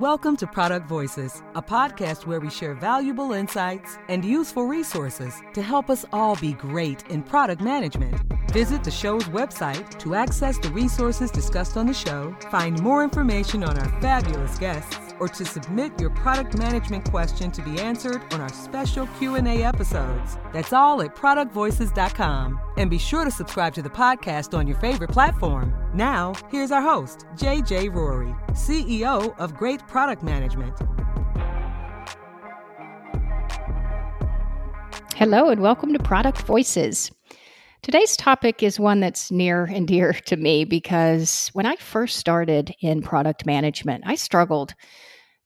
Welcome to Product Voices, a podcast where we share valuable insights and useful resources to help us all be great in product management. Visit the show's website to access the resources discussed on the show, find more information on our fabulous guests, or to submit your product management question to be answered on our special Q&A episodes. That's all at productvoices.com. And be sure to subscribe to the podcast on your favorite platform. Now, here's our host, JJ Rorie, CEO of Great Product Management. Hello, and welcome to Product Voices. Today's topic is one that's near and dear to me because when I first started in product management, I struggled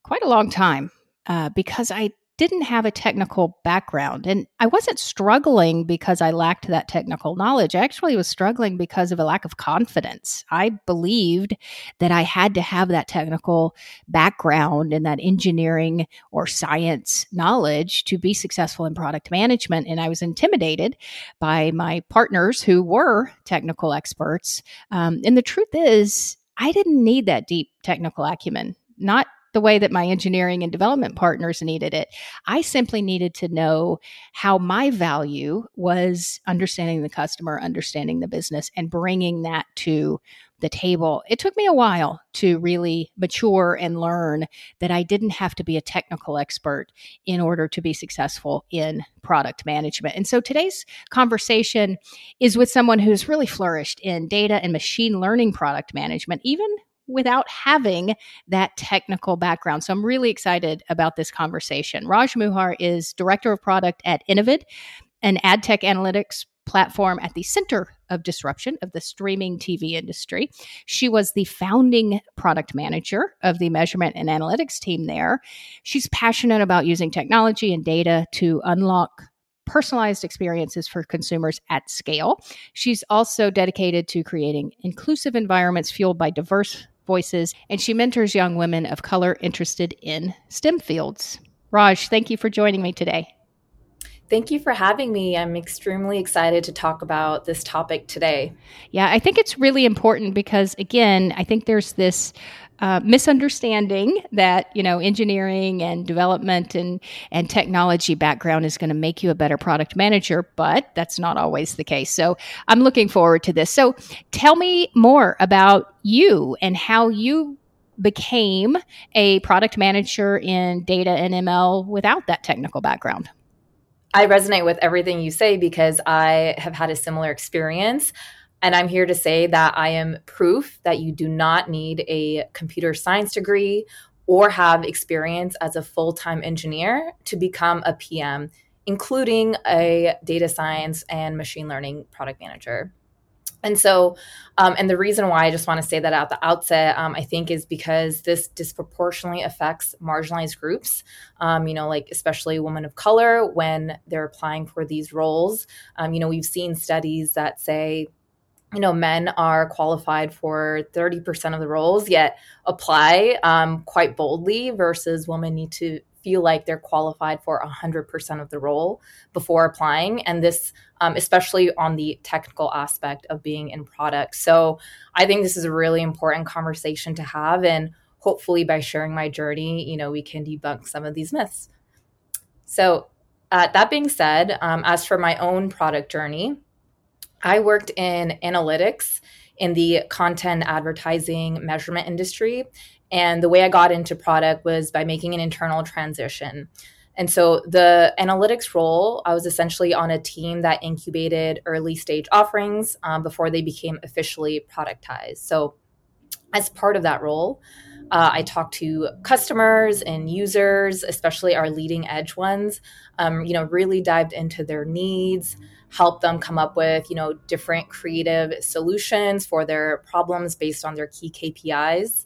quite a long time uh, because I didn't have a technical background. And I wasn't struggling because I lacked that technical knowledge. I actually was struggling because of a lack of confidence. I believed that I had to have that technical background and that engineering or science knowledge to be successful in product management. And I was intimidated by my partners who were technical experts. Um, and the truth is, I didn't need that deep technical acumen. Not the way that my engineering and development partners needed it. I simply needed to know how my value was understanding the customer, understanding the business, and bringing that to the table. It took me a while to really mature and learn that I didn't have to be a technical expert in order to be successful in product management. And so today's conversation is with someone who's really flourished in data and machine learning product management, even without having that technical background. So I'm really excited about this conversation. Raj Muhar is Director of Product at Innovid, an ad tech analytics platform at the center of disruption of the streaming TV industry. She was the founding product manager of the measurement and analytics team there. She's passionate about using technology and data to unlock personalized experiences for consumers at scale. She's also dedicated to creating inclusive environments fueled by diverse voices, and she mentors young women of color interested in STEM fields. Raj, thank you for joining me today. Thank you for having me. I'm extremely excited to talk about this topic today. Yeah, I think it's really important because, again, I think there's this uh, misunderstanding that you know engineering and development and and technology background is going to make you a better product manager, but that's not always the case. So I'm looking forward to this. So tell me more about you and how you became a product manager in data and ML without that technical background. I resonate with everything you say because I have had a similar experience. And I'm here to say that I am proof that you do not need a computer science degree or have experience as a full time engineer to become a PM, including a data science and machine learning product manager. And so, um, and the reason why I just want to say that at the outset, um, I think is because this disproportionately affects marginalized groups, um, you know, like especially women of color when they're applying for these roles. Um, you know, we've seen studies that say, you know, men are qualified for 30% of the roles, yet apply um, quite boldly, versus women need to feel like they're qualified for 100% of the role before applying. And this, um, especially on the technical aspect of being in product. So I think this is a really important conversation to have. And hopefully, by sharing my journey, you know, we can debunk some of these myths. So, uh, that being said, um, as for my own product journey, I worked in analytics in the content advertising measurement industry and the way I got into product was by making an internal transition. And so the analytics role, I was essentially on a team that incubated early stage offerings um, before they became officially productized. So as part of that role, uh, I talked to customers and users, especially our leading edge ones. Um, you know, really dived into their needs, helped them come up with you know different creative solutions for their problems based on their key KPIs.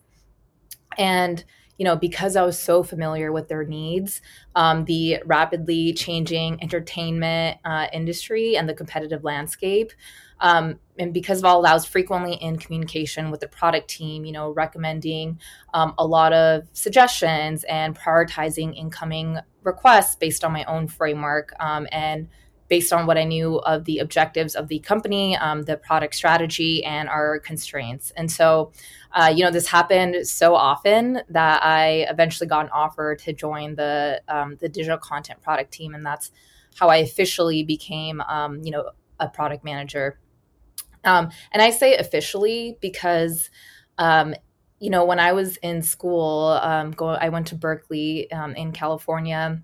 And you know, because I was so familiar with their needs, um, the rapidly changing entertainment uh, industry and the competitive landscape, um, and because of all that, I was frequently in communication with the product team, you know, recommending um, a lot of suggestions and prioritizing incoming requests based on my own framework um, and based on what I knew of the objectives of the company, um, the product strategy, and our constraints. And so, uh, you know, this happened so often that I eventually got an offer to join the um, the digital content product team, and that's how I officially became, um, you know, a product manager. Um, and I say officially because um, you know, when I was in school, um, go, I went to Berkeley um, in California.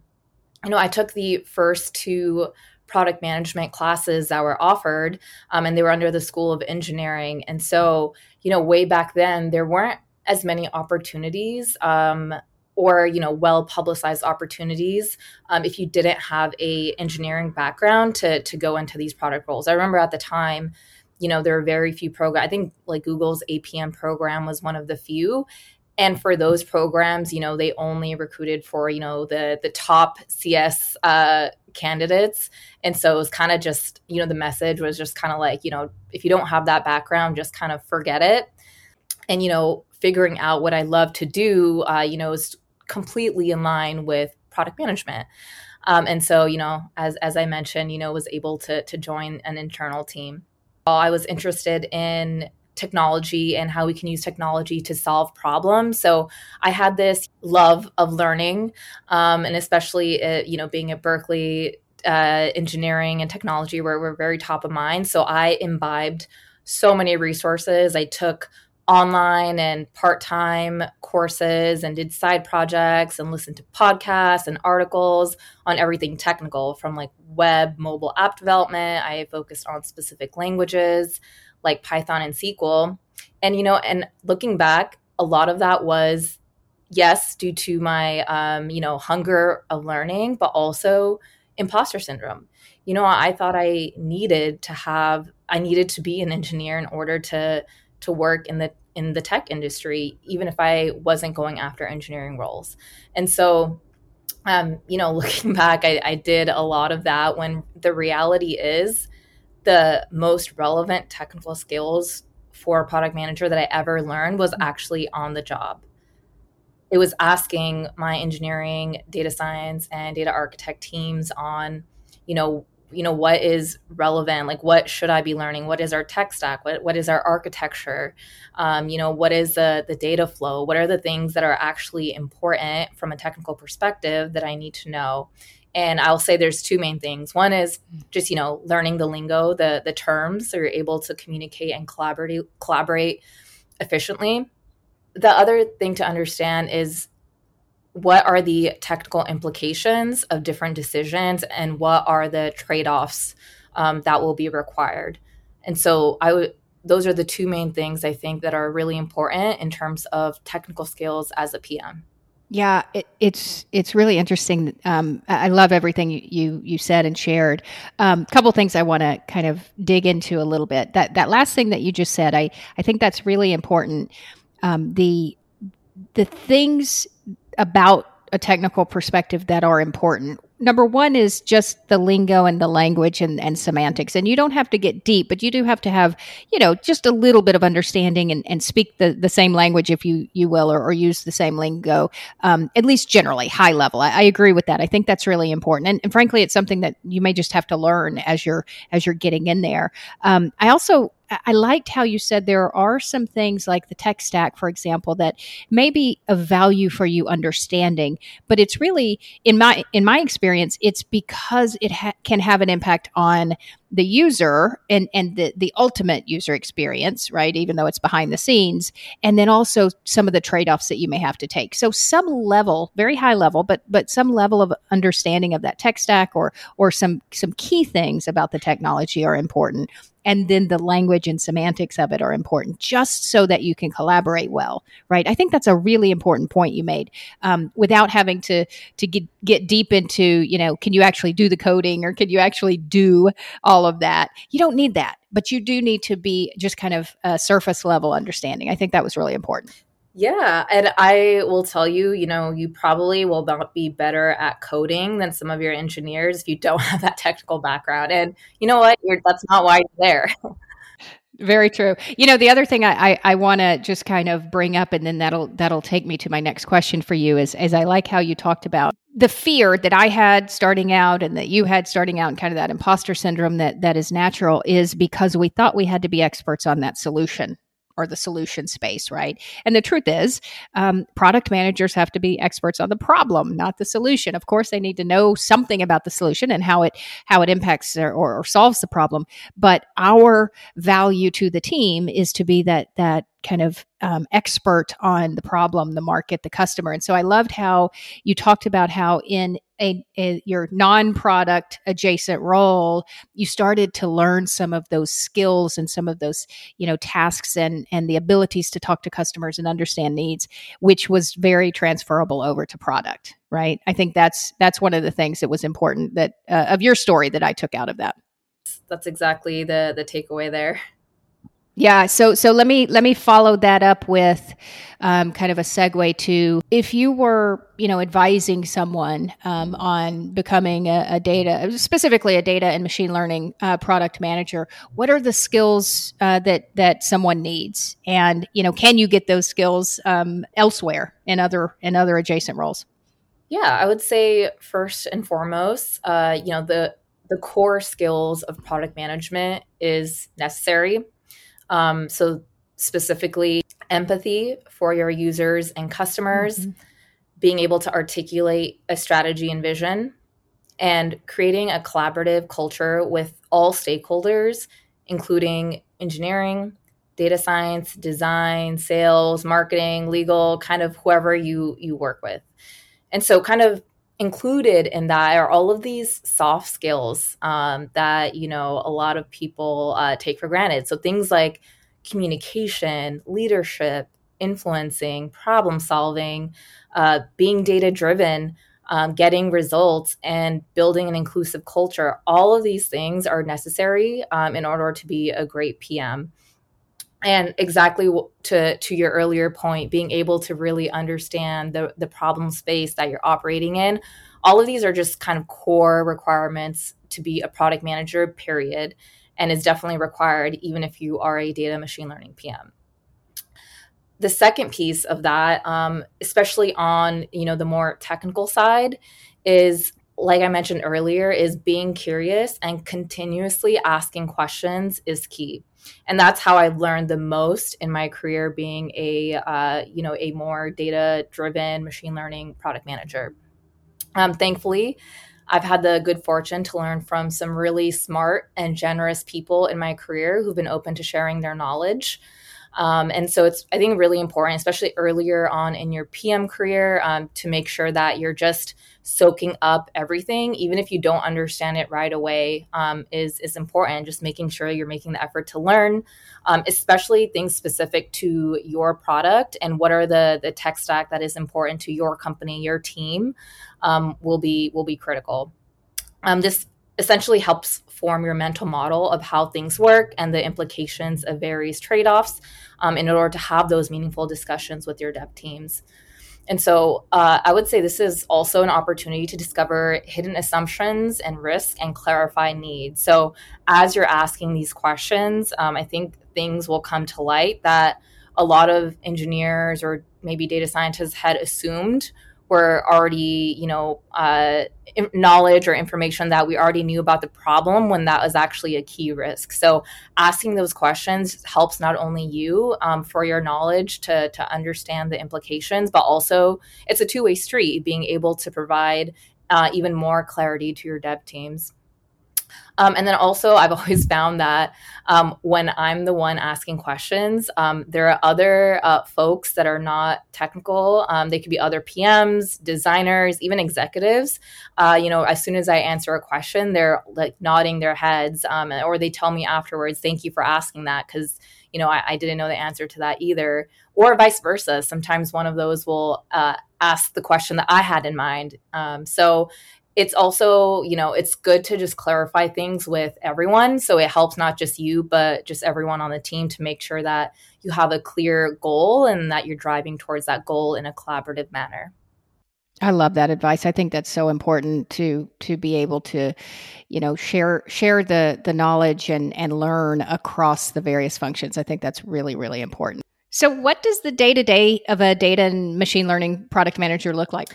You know, I took the first two product management classes that were offered, um, and they were under the School of Engineering. And so, you know, way back then, there weren't as many opportunities um, or you know well publicized opportunities um, if you didn't have a engineering background to to go into these product roles. I remember at the time you know, there were very few programs. I think like Google's APM program was one of the few. And for those programs, you know, they only recruited for, you know, the the top CS uh, candidates. And so it was kind of just, you know, the message was just kind of like, you know, if you don't have that background, just kind of forget it. And, you know, figuring out what I love to do, uh, you know, is completely in line with product management. Um, and so, you know, as as I mentioned, you know, was able to to join an internal team. I was interested in technology and how we can use technology to solve problems. So I had this love of learning, um, and especially uh, you know being at Berkeley, uh, engineering and technology where we're very top of mind. So I imbibed so many resources. I took online and part-time courses and did side projects and listened to podcasts and articles on everything technical from like web mobile app development i focused on specific languages like python and sql and you know and looking back a lot of that was yes due to my um, you know hunger of learning but also imposter syndrome you know i thought i needed to have i needed to be an engineer in order to to work in the in the tech industry, even if I wasn't going after engineering roles. And so, um, you know, looking back, I, I did a lot of that when the reality is the most relevant technical skills for a product manager that I ever learned was mm-hmm. actually on the job. It was asking my engineering, data science, and data architect teams on, you know, you know what is relevant like what should i be learning? What is our tech stack? What, what is our architecture? Um, you know what is the, the data flow? What are the things that are actually important from a technical perspective that i need to know? And i'll say there's two main things. One is just you know learning the lingo the the terms so you're able to communicate and collaborate collaborate efficiently. The other thing to understand is what are the technical implications of different decisions and what are the trade-offs um, that will be required and so i would those are the two main things i think that are really important in terms of technical skills as a pm yeah, it, it's it's really interesting. Um, I love everything you you, said and shared. A um, couple things I want to kind of dig into a little bit. That that last thing that you just said, I I think that's really important. Um, the the things about a technical perspective that are important. Number one is just the lingo and the language and, and semantics. And you don't have to get deep, but you do have to have, you know, just a little bit of understanding and, and speak the, the same language, if you, you will, or, or use the same lingo, um, at least generally, high level. I, I, agree with that. I think that's really important. And, and, frankly, it's something that you may just have to learn as you're as you're getting in there. Um, I also I liked how you said there are some things like the tech stack, for example, that may be of value for you understanding, but it's really in my in my experience, it's because it ha- can have an impact on the user and and the the ultimate user experience right even though it's behind the scenes and then also some of the trade-offs that you may have to take. So some level very high level but but some level of understanding of that tech stack or or some some key things about the technology are important and then the language and semantics of it are important just so that you can collaborate well right? I think that's a really important point you made um, without having to to get get deep into you know can you actually do the coding or can you actually do all of that you don't need that but you do need to be just kind of a surface level understanding i think that was really important yeah. And I will tell you, you know, you probably will not be better at coding than some of your engineers if you don't have that technical background. And you know what? You're, that's not why you're there. Very true. You know, the other thing I, I, I want to just kind of bring up, and then that'll that'll take me to my next question for you is is I like how you talked about the fear that I had starting out and that you had starting out, and kind of that imposter syndrome that that is natural, is because we thought we had to be experts on that solution or the solution space, right? And the truth is, um, product managers have to be experts on the problem, not the solution. Of course, they need to know something about the solution and how it how it impacts or, or solves the problem. But our value to the team is to be that that kind of um, expert on the problem, the market, the customer. And so I loved how you talked about how in a, a, your non-product adjacent role, you started to learn some of those skills and some of those you know tasks and and the abilities to talk to customers and understand needs, which was very transferable over to product. Right. I think that's that's one of the things that was important that uh, of your story that I took out of that. That's exactly the the takeaway there. Yeah, so so let me let me follow that up with um, kind of a segue to if you were you know advising someone um, on becoming a, a, data specifically a data and machine learning uh, product manager, what are the skills uh, that that someone needs, and you know can you get those skills um, elsewhere in other in other adjacent roles? Yeah, I would say first and foremost, uh, you know the the core skills of product management is necessary um, so, specifically, empathy for your users and customers, mm-hmm. being able to articulate a strategy and vision, and creating a collaborative culture with all stakeholders, including engineering, data science, design, sales, marketing, legal, kind of whoever you you work with. And so kind of included in that are all of these soft skills um, that you know a lot of people uh, take for granted. So things like communication leadership influencing problem solving uh, being data driven um, getting results and building an inclusive culture. All of these things are necessary um, in order to be a great pm and exactly to to your earlier point being able to really understand the the problem space that you're operating in all of these are just kind of core requirements to be a product manager period and is definitely required even if you are a data machine learning pm the second piece of that um, especially on you know the more technical side is like I mentioned earlier, is being curious and continuously asking questions is key. And that's how I've learned the most in my career being a uh, you know a more data driven machine learning product manager. Um, thankfully, I've had the good fortune to learn from some really smart and generous people in my career who've been open to sharing their knowledge. Um, and so it's, I think, really important, especially earlier on in your PM career, um, to make sure that you're just soaking up everything, even if you don't understand it right away, um, is is important. Just making sure you're making the effort to learn, um, especially things specific to your product and what are the the tech stack that is important to your company, your team, um, will be will be critical. Um, this essentially helps form your mental model of how things work and the implications of various trade offs um, in order to have those meaningful discussions with your dev teams. And so uh, I would say this is also an opportunity to discover hidden assumptions and risk and clarify needs. So as you're asking these questions, um, I think things will come to light that a lot of engineers or maybe data scientists had assumed were already, you know, uh, knowledge or information that we already knew about the problem when that was actually a key risk. So asking those questions helps not only you um, for your knowledge to to understand the implications, but also it's a two way street. Being able to provide uh, even more clarity to your dev teams. Um, and then also, I've always found that um, when I'm the one asking questions, um, there are other uh, folks that are not technical. Um, they could be other PMs, designers, even executives. Uh, you know, as soon as I answer a question, they're like nodding their heads, um, or they tell me afterwards, "Thank you for asking that," because you know I, I, didn't know the answer to that either, or vice versa. Sometimes one of those will uh, ask the question that I had in mind. Um, so it's also you know it's good to just clarify things with everyone so it helps not just you but just everyone on the team to make sure that you have a clear goal and that you're driving towards that goal in a collaborative manner I love that advice. I think that's so important to to be able to, you know, share share the the knowledge and and learn across the various functions. I think that's really really important. So, what does the day to day of a data and machine learning product manager look like?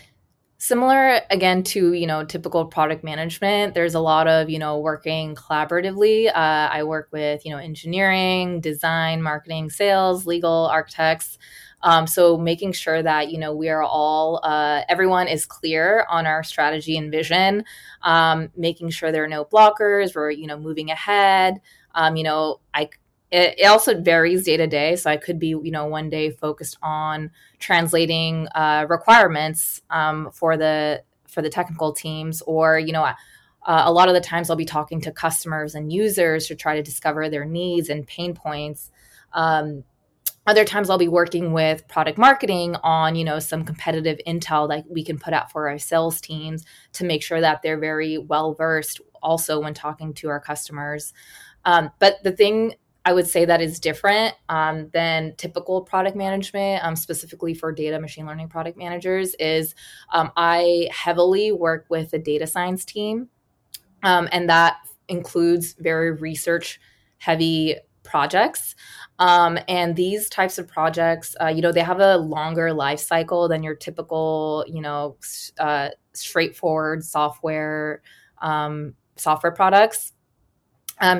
Similar again to you know typical product management. There's a lot of you know working collaboratively. Uh, I work with you know engineering, design, marketing, sales, legal, architects. Um, so making sure that you know we are all uh, everyone is clear on our strategy and vision, um, making sure there are no blockers. We're you know moving ahead. Um, you know I it, it, also varies day to day. So I could be, you know, one day focused on translating uh, requirements um, for the for the technical teams, or you know, uh, a lot of the times I'll be talking to customers and users to try to discover their needs and pain points. Um, other times I'll be working with product marketing on, you know, some competitive intel that we can put out for our sales teams to make sure that they're very well versed also when talking to our customers. Um, but the thing I would say that is different um, than typical product management, um, specifically for data machine learning product managers, is um, I heavily work with the data science team, um, and that includes very research heavy projects. Um, and these types of projects, uh, you know, they have a longer life cycle than your typical, you know, uh, straightforward software um, software products.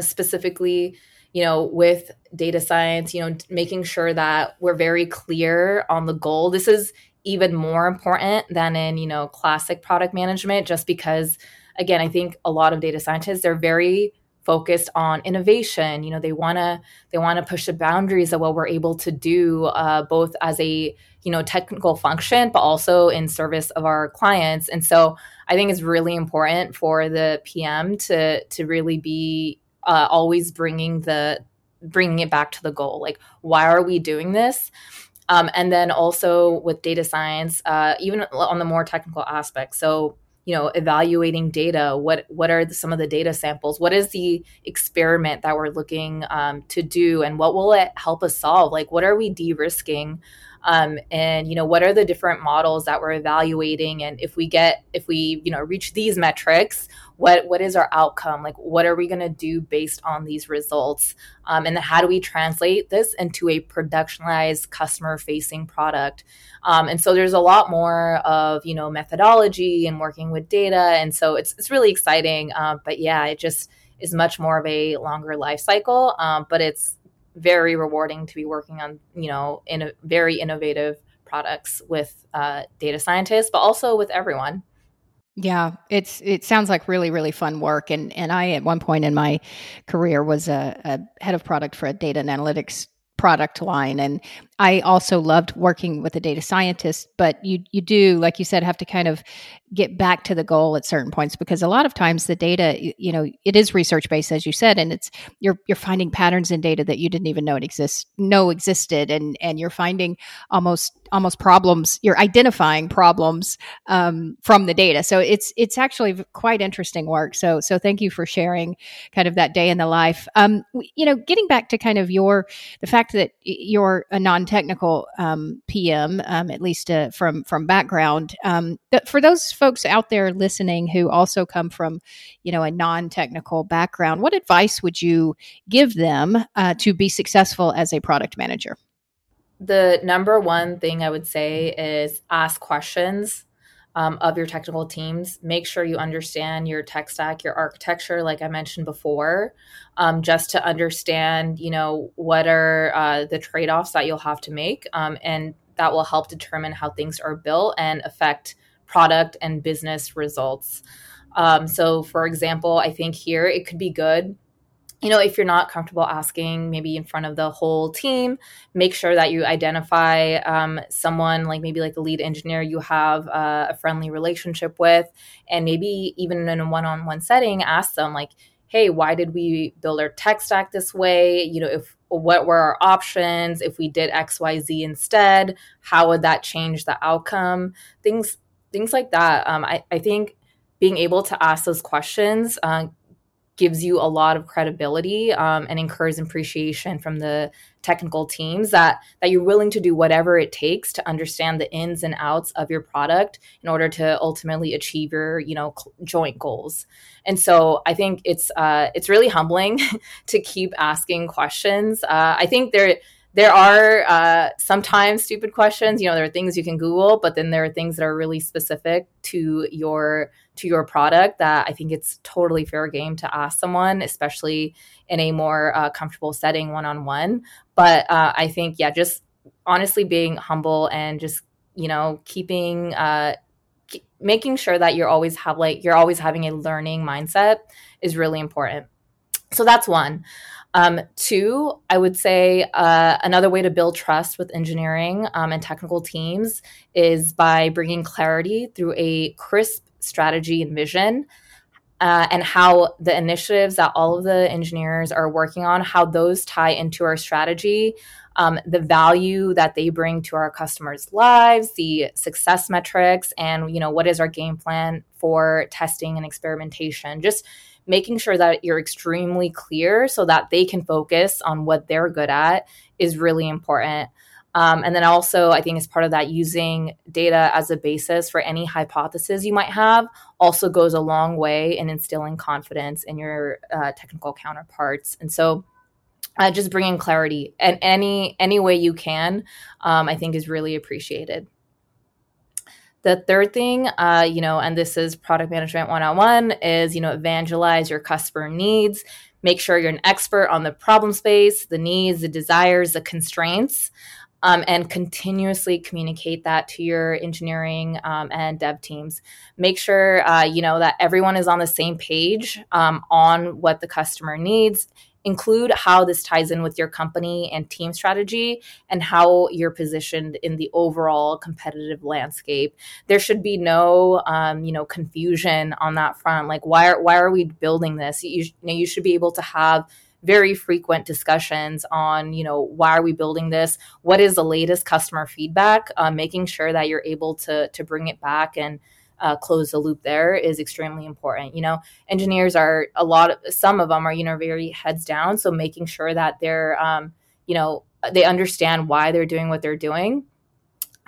Specifically, you know, with data science, you know, making sure that we're very clear on the goal. This is even more important than in, you know, classic product management, just because, again, I think a lot of data scientists, they're very focused on innovation you know they want to they want to push the boundaries of what we're able to do uh, both as a you know technical function but also in service of our clients and so i think it's really important for the pm to to really be uh, always bringing the bringing it back to the goal like why are we doing this? Um, and then also with data science uh, even on the more technical aspects so you know evaluating data what what are the, some of the data samples? What is the experiment that we're looking um, to do? And what will it help us solve? Like what are we de-risking um, and you know what are the different models that we're evaluating? And if we get if we you know reach these metrics what what is our outcome? Like what are we going to do based on these results? Um, and then how do we translate this into a productionized customer facing product? Um, and so there's a lot more of you know methodology and working with data. And so it's, it's really exciting. Uh, but yeah it just is much more of a longer life cycle. Um, but it's very rewarding to be working on you know in a very innovative products with uh, data scientists but also with everyone. Yeah, it's it sounds like really really fun work, and and I at one point in my career was a, a head of product for a data and analytics product line and i also loved working with a data scientist but you you do like you said have to kind of get back to the goal at certain points because a lot of times the data you know it is research based as you said and it's you're you're finding patterns in data that you didn't even know it exists know existed and and you're finding almost almost problems you're identifying problems um, from the data. So it's it's actually quite interesting work. So so thank you for sharing kind of that day in the life. Um, you know getting back to kind of your the fact that you're a non-technical um, pm um, at least uh, from from background. Um, for those folks out there listening who also come from you know a non-technical background what advice would you give them uh, to be successful as a product manager? The number one thing I would say is ask questions um, of your technical teams. Make sure you understand your tech stack, your architecture, like I mentioned before, um, just to understand, you know, what are uh, the trade offs that you'll have to make, um, and that will help determine how things are built and affect product and business results. Um, so, for example, I think here it could be good you know, if you're not comfortable asking maybe in front of the whole team, make sure that you identify um, someone like maybe like the lead engineer you have uh, a friendly relationship with, and maybe even in a one on one setting, ask them, like, hey, why did we build our tech stack this way? You know, if what were our options? If we did XYZ instead, how would that change the outcome? Things, things like that. Um, I, I think being able to ask those questions uh, gives you a lot of credibility um, and incurs appreciation from the technical teams that that you're willing to do whatever it takes to understand the ins and outs of your product in order to ultimately achieve your you know joint goals. And so i think it's uh, it's really humbling to keep asking questions. Uh, i think there there are uh, sometimes stupid questions you know there are things you can google but then there are things that are really specific to your to your product that i think it's totally fair game to ask someone especially in a more uh, comfortable setting one-on-one. But uh, i think yeah just honestly being humble and just you know keeping uh, making sure that you're always have like you're always having a learning mindset is really important. So that's one. Um, two, I would say uh, another way to build trust with engineering um, and technical teams is by bringing clarity through a crisp strategy and vision. Uh, and how the initiatives that all of the engineers are working on, how those tie into our strategy, um, the value that they bring to our customers' lives, the success metrics, and you know what is our game plan for testing and experimentation. Just making sure that you're extremely clear so that they can focus on what they're good at is really important. Um, and then also, I think as part of that, using data as a basis for any hypothesis you might have also goes a long way in instilling confidence in your uh, technical counterparts. And so, uh, just bringing clarity and any any way you can, um, I think is really appreciated. The third thing, uh, you know, and this is product management one on one, is, you know, evangelize your customer needs. Make sure you're an expert on the problem space, the needs, the desires, the constraints, um, and continuously communicate that to your engineering um, and dev teams. Make sure, uh, you know, that everyone is on the same page um, on what the customer needs. Include how this ties in with your company and team strategy and how you're positioned in the overall competitive landscape. There should be no um, you know confusion on that front. Like why are why are we building this? You, you know you should be able to have very frequent discussions on you know why are we building this what is the latest customer feedback uh, making sure that you're able to to bring it back and uh, close the loop there is extremely important. You know, engineers are a lot of some of them are you know very heads down, so making sure that they're um, you know they understand why they're doing what they're doing.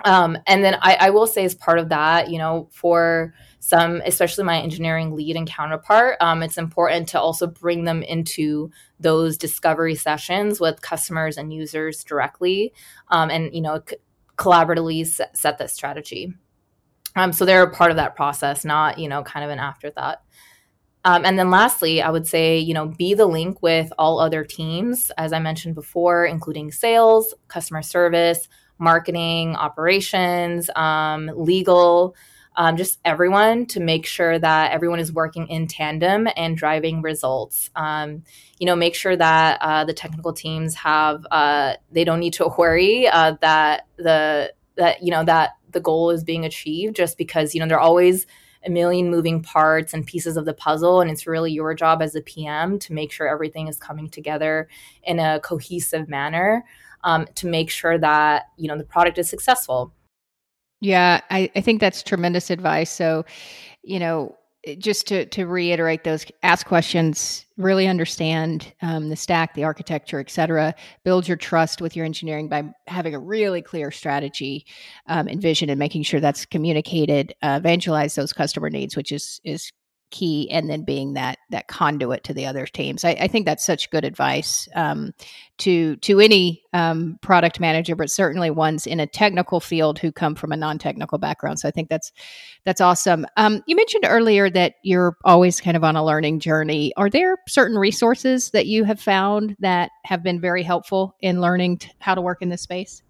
Um, and then I, I will say as part of that, you know, for some, especially my engineering lead and counterpart, um, it's important to also bring them into those discovery sessions with customers and users directly, um, and you know, c- collaboratively set, set that strategy. Um, so they're a part of that process, not, you know, kind of an afterthought. Um, and then lastly, I would say, you know, be the link with all other teams, as I mentioned before, including sales, customer service, marketing, operations, um, legal, um, just everyone to make sure that everyone is working in tandem and driving results. Um, you know, make sure that uh, the technical teams have, uh, they don't need to worry uh, that the, that, you know, that the goal is being achieved just because you know there are always a million moving parts and pieces of the puzzle and it's really your job as a pm to make sure everything is coming together in a cohesive manner um, to make sure that you know the product is successful. Yeah I, I think that's tremendous advice. So you know just to to reiterate those ask questions really understand um, the stack the architecture et cetera. Build your trust with your engineering by having a really clear strategy um, and vision and making sure that's communicated uh, evangelize those customer needs which is is key and then being that that conduit to the other teams. I, I think that's such good advice um, to to any um, product manager but certainly ones in a technical field who come from a non-technical background. So i think that's that's awesome. Um, you mentioned earlier that you're always kind of on a learning journey. Are there certain resources that you have found that have been very helpful in learning t- how to work in this space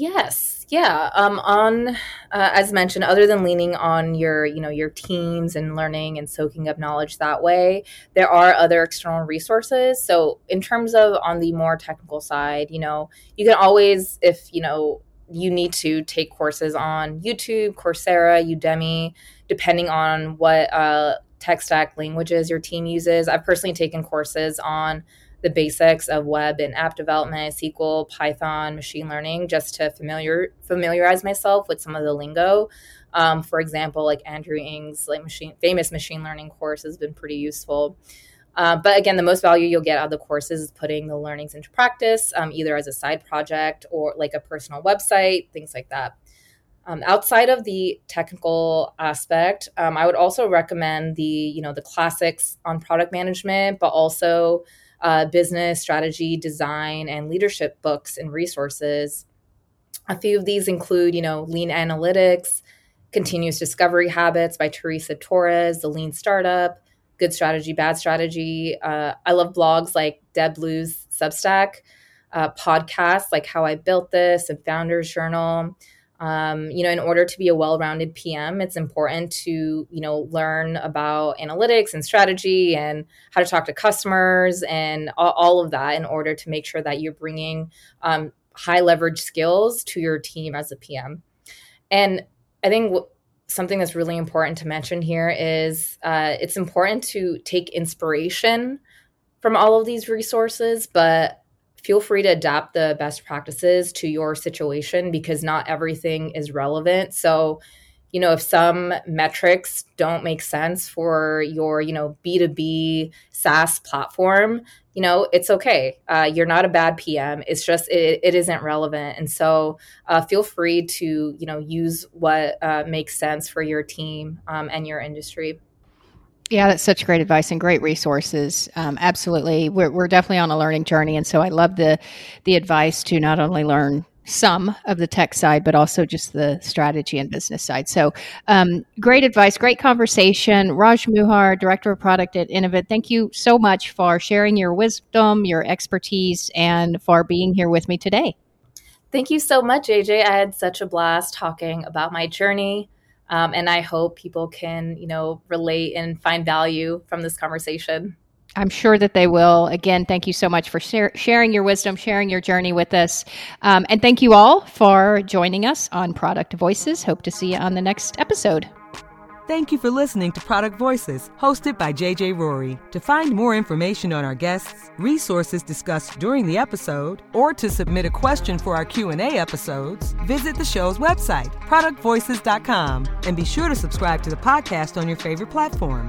Yes, yeah. Um, on uh, as mentioned, other than leaning on your, you know, your teams and learning and soaking up knowledge that way, there are other external resources. So, in terms of on the more technical side, you know, you can always, if you know, you need to take courses on YouTube, Coursera, Udemy, depending on what uh, tech stack languages your team uses. I've personally taken courses on the basics of web and app development, SQL, Python, machine learning, just to familiar familiarize myself with some of the lingo. Um, for example, like Andrew Ng's like machine famous machine learning course has been pretty useful. Uh, but again, the most value you'll get out of the courses is putting the learnings into practice, um, either as a side project or like a personal website, things like that. Um, outside of the technical aspect, um, I would also recommend the you know the classics on product management, but also uh, business strategy, design, and leadership books and resources. A few of these include you know Lean Analytics, Continuous Discovery Habits by Teresa Torres, The Lean Startup, Good Strategy, Bad Strategy. Uh, I love blogs like Deb Liu's Substack, uh, podcasts like How I Built This and Founders Journal. Um, you know, in order to be a well-rounded PM, it's important to you know learn about analytics and strategy and how to talk to customers and all, all of that in order to make sure that you're bringing um, high leverage skills to your team as a PM. And I think w- something that's really important to mention here is uh, it's important to take inspiration from all of these resources, but feel free to adapt the best practices to your situation because not everything is relevant. So, you know, if some metrics don't make sense for your, you know, B2B SaaS platform, you know, it's okay. Uh, you're not a bad PM. It's just, it, it isn't relevant. And so uh, feel free to, you know, use what uh, makes sense for your team um, and your industry. Yeah, that's such great advice and great resources. Um, absolutely, we're, we're definitely on a learning journey, and so I love the the advice to not only learn some of the tech side, but also just the strategy and business side. So, um, great advice, great conversation. Raj Muhar, Director of Product at Innovid, thank you so much for sharing your wisdom, your expertise, and for being here with me today. Thank you so much, AJ. I had such a blast talking about my journey. Um, and I hope people can, you know, relate and find value from this conversation. I'm sure that they will. Again, thank you so much for share, sharing your wisdom, sharing your journey with us. Um, and thank you all for joining us on Product Voices. Hope to see you on the next episode. Thank you for listening to Product Voices, hosted by JJ Rorie. To find more information on our guests, resources discussed during the episode, or to submit a question for our Q&A episodes, visit the show's website, productvoices.com, and be sure to subscribe to the podcast on your favorite platform.